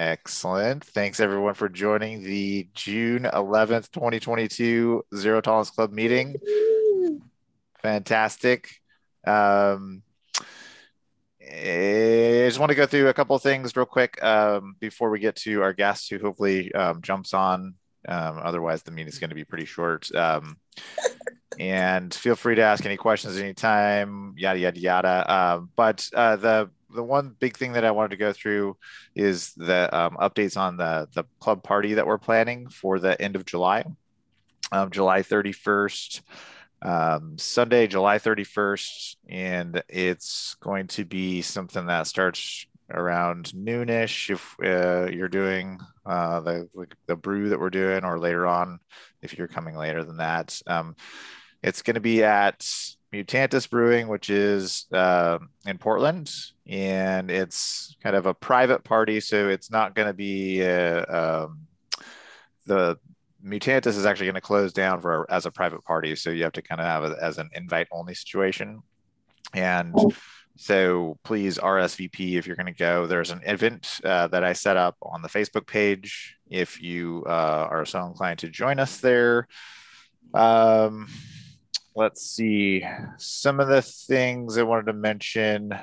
Excellent. Thanks everyone for joining the June 11th, 2022 Zero Tolerance Club meeting. Fantastic. Um, I just want to go through a couple of things real quick um, before we get to our guest who hopefully um, jumps on. Um, otherwise, the meeting is going to be pretty short. Um, and feel free to ask any questions anytime, yada, yada, yada. Um, but uh, the the one big thing that I wanted to go through is the um, updates on the the club party that we're planning for the end of July, um, July 31st, um, Sunday, July 31st, and it's going to be something that starts around noonish if uh, you're doing uh, the the brew that we're doing, or later on if you're coming later than that. It's going to be at Mutantis Brewing, which is uh, in Portland, and it's kind of a private party, so it's not going to be uh, um, the Mutantis is actually going to close down for as a private party, so you have to kind of have it as an invite only situation, and. So please RSVP if you're going to go. There's an event uh, that I set up on the Facebook page. If you uh, are so inclined to join us there, um, let's see some of the things I wanted to mention.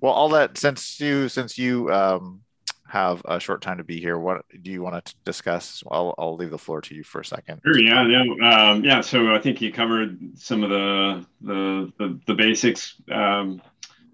Well, all that since you since you um, have a short time to be here, what do you want to discuss? I'll I'll leave the floor to you for a second. Sure. Yeah. Yeah. Um, yeah. So I think you covered some of the the the, the basics. Um,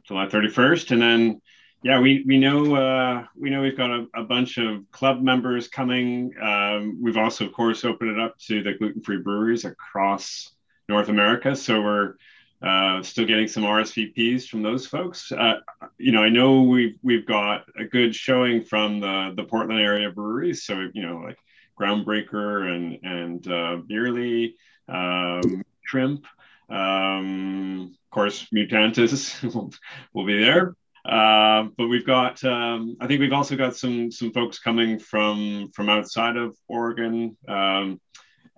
July 31st, and then yeah, we we know uh, we know we've got a, a, bunch of club members coming. Um, we've also, of course, opened it up to the gluten-free breweries across North America. So we're uh, still getting some RSVPs from those folks. Uh, you know, I know we've we've got a good showing from the the Portland area breweries. So you know, like Groundbreaker and and uh, Bierly, um, Shrimp, um, of course, Mutantis will, will be there. Uh, but we've got, um, I think we've also got some some folks coming from from outside of Oregon. Um,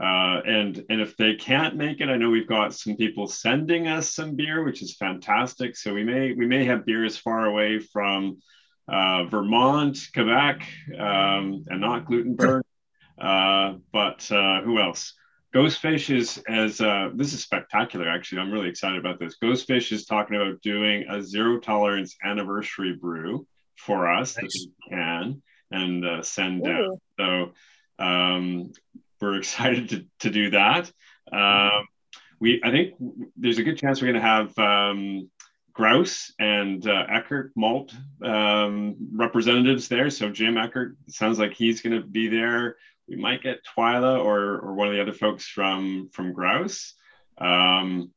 uh, and and if they can't make it, I know we've got some people sending us some beer, which is fantastic. So we may we may have beer as far away from uh, Vermont, Quebec, um, and not Glutenberg. Uh, but uh, who else? Ghostfish is as uh, this is spectacular. Actually, I'm really excited about this. Ghostfish is talking about doing a zero tolerance anniversary brew for us nice. that we can and uh, send Ooh. out. So um, we're excited to, to do that. Um, we, I think there's a good chance we're going to have um, Grouse and uh, Eckert Malt um, representatives there. So Jim Eckert sounds like he's going to be there. We might get Twyla or, or one of the other folks from from Grouse. Um,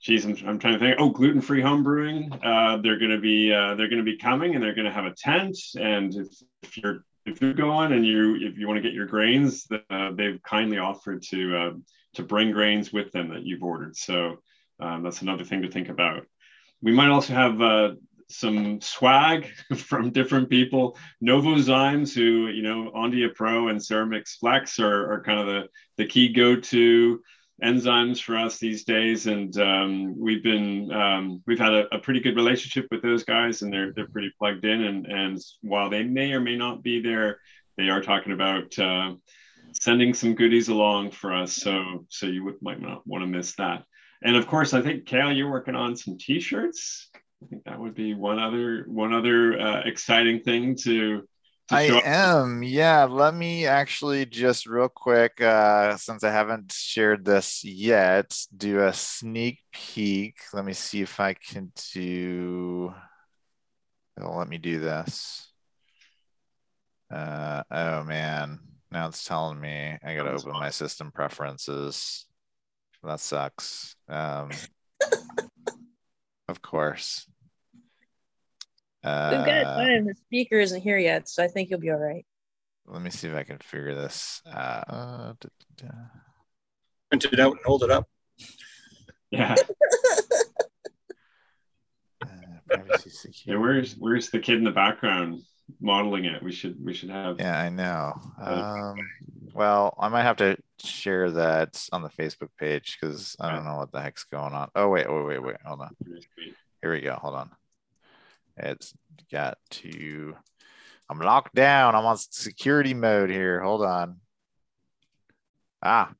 geez, I'm, I'm trying to think. Oh, gluten free home brewing. Uh, they're going to be uh, they're going to be coming, and they're going to have a tent. And if, if you're if you're going and you if you want to get your grains, uh, they've kindly offered to uh, to bring grains with them that you've ordered. So um, that's another thing to think about. We might also have uh, some swag from different people. Novozymes, who you know, Ondea Pro and Ceremix Flex are, are kind of the the key go to enzymes for us these days, and um, we've been um, we've had a, a, pretty good relationship with those guys, and they're they're pretty plugged in. And and while they may or may not be there, they are talking about uh, sending some goodies along for us. So so you would, might not want to miss that. And of course, I think Kale, you're working on some T-shirts. I think that would be one other one other uh, exciting thing to I am. Yeah. Let me actually just real quick, uh, since I haven't shared this yet, do a sneak peek. Let me see if I can do. It'll let me do this. Uh, oh man. Now it's telling me I gotta open my system preferences. That sucks. Um, of course. Uh, We've got uh, time. The speaker isn't here yet, so I think you'll be all right. Let me see if I can figure this. Uh, Print it out and hold it up. Yeah. uh, yeah, where's where's the kid in the background modeling it? We should we should have. Yeah, I know. Um, well, I might have to share that on the Facebook page because I don't know what the heck's going on. Oh wait, wait, wait, wait. Hold on. Here we go. Hold on. It's got to I'm locked down. I'm on security mode here. Hold on. Ah.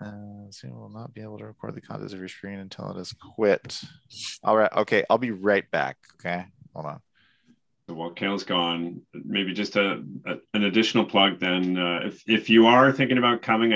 Uh, Zoom will not be able to record the contents of your screen until it is quit. All right. Okay. I'll be right back. Okay. Hold on. While Kale's gone, maybe just a, a an additional plug then. Uh, if if you are thinking about coming,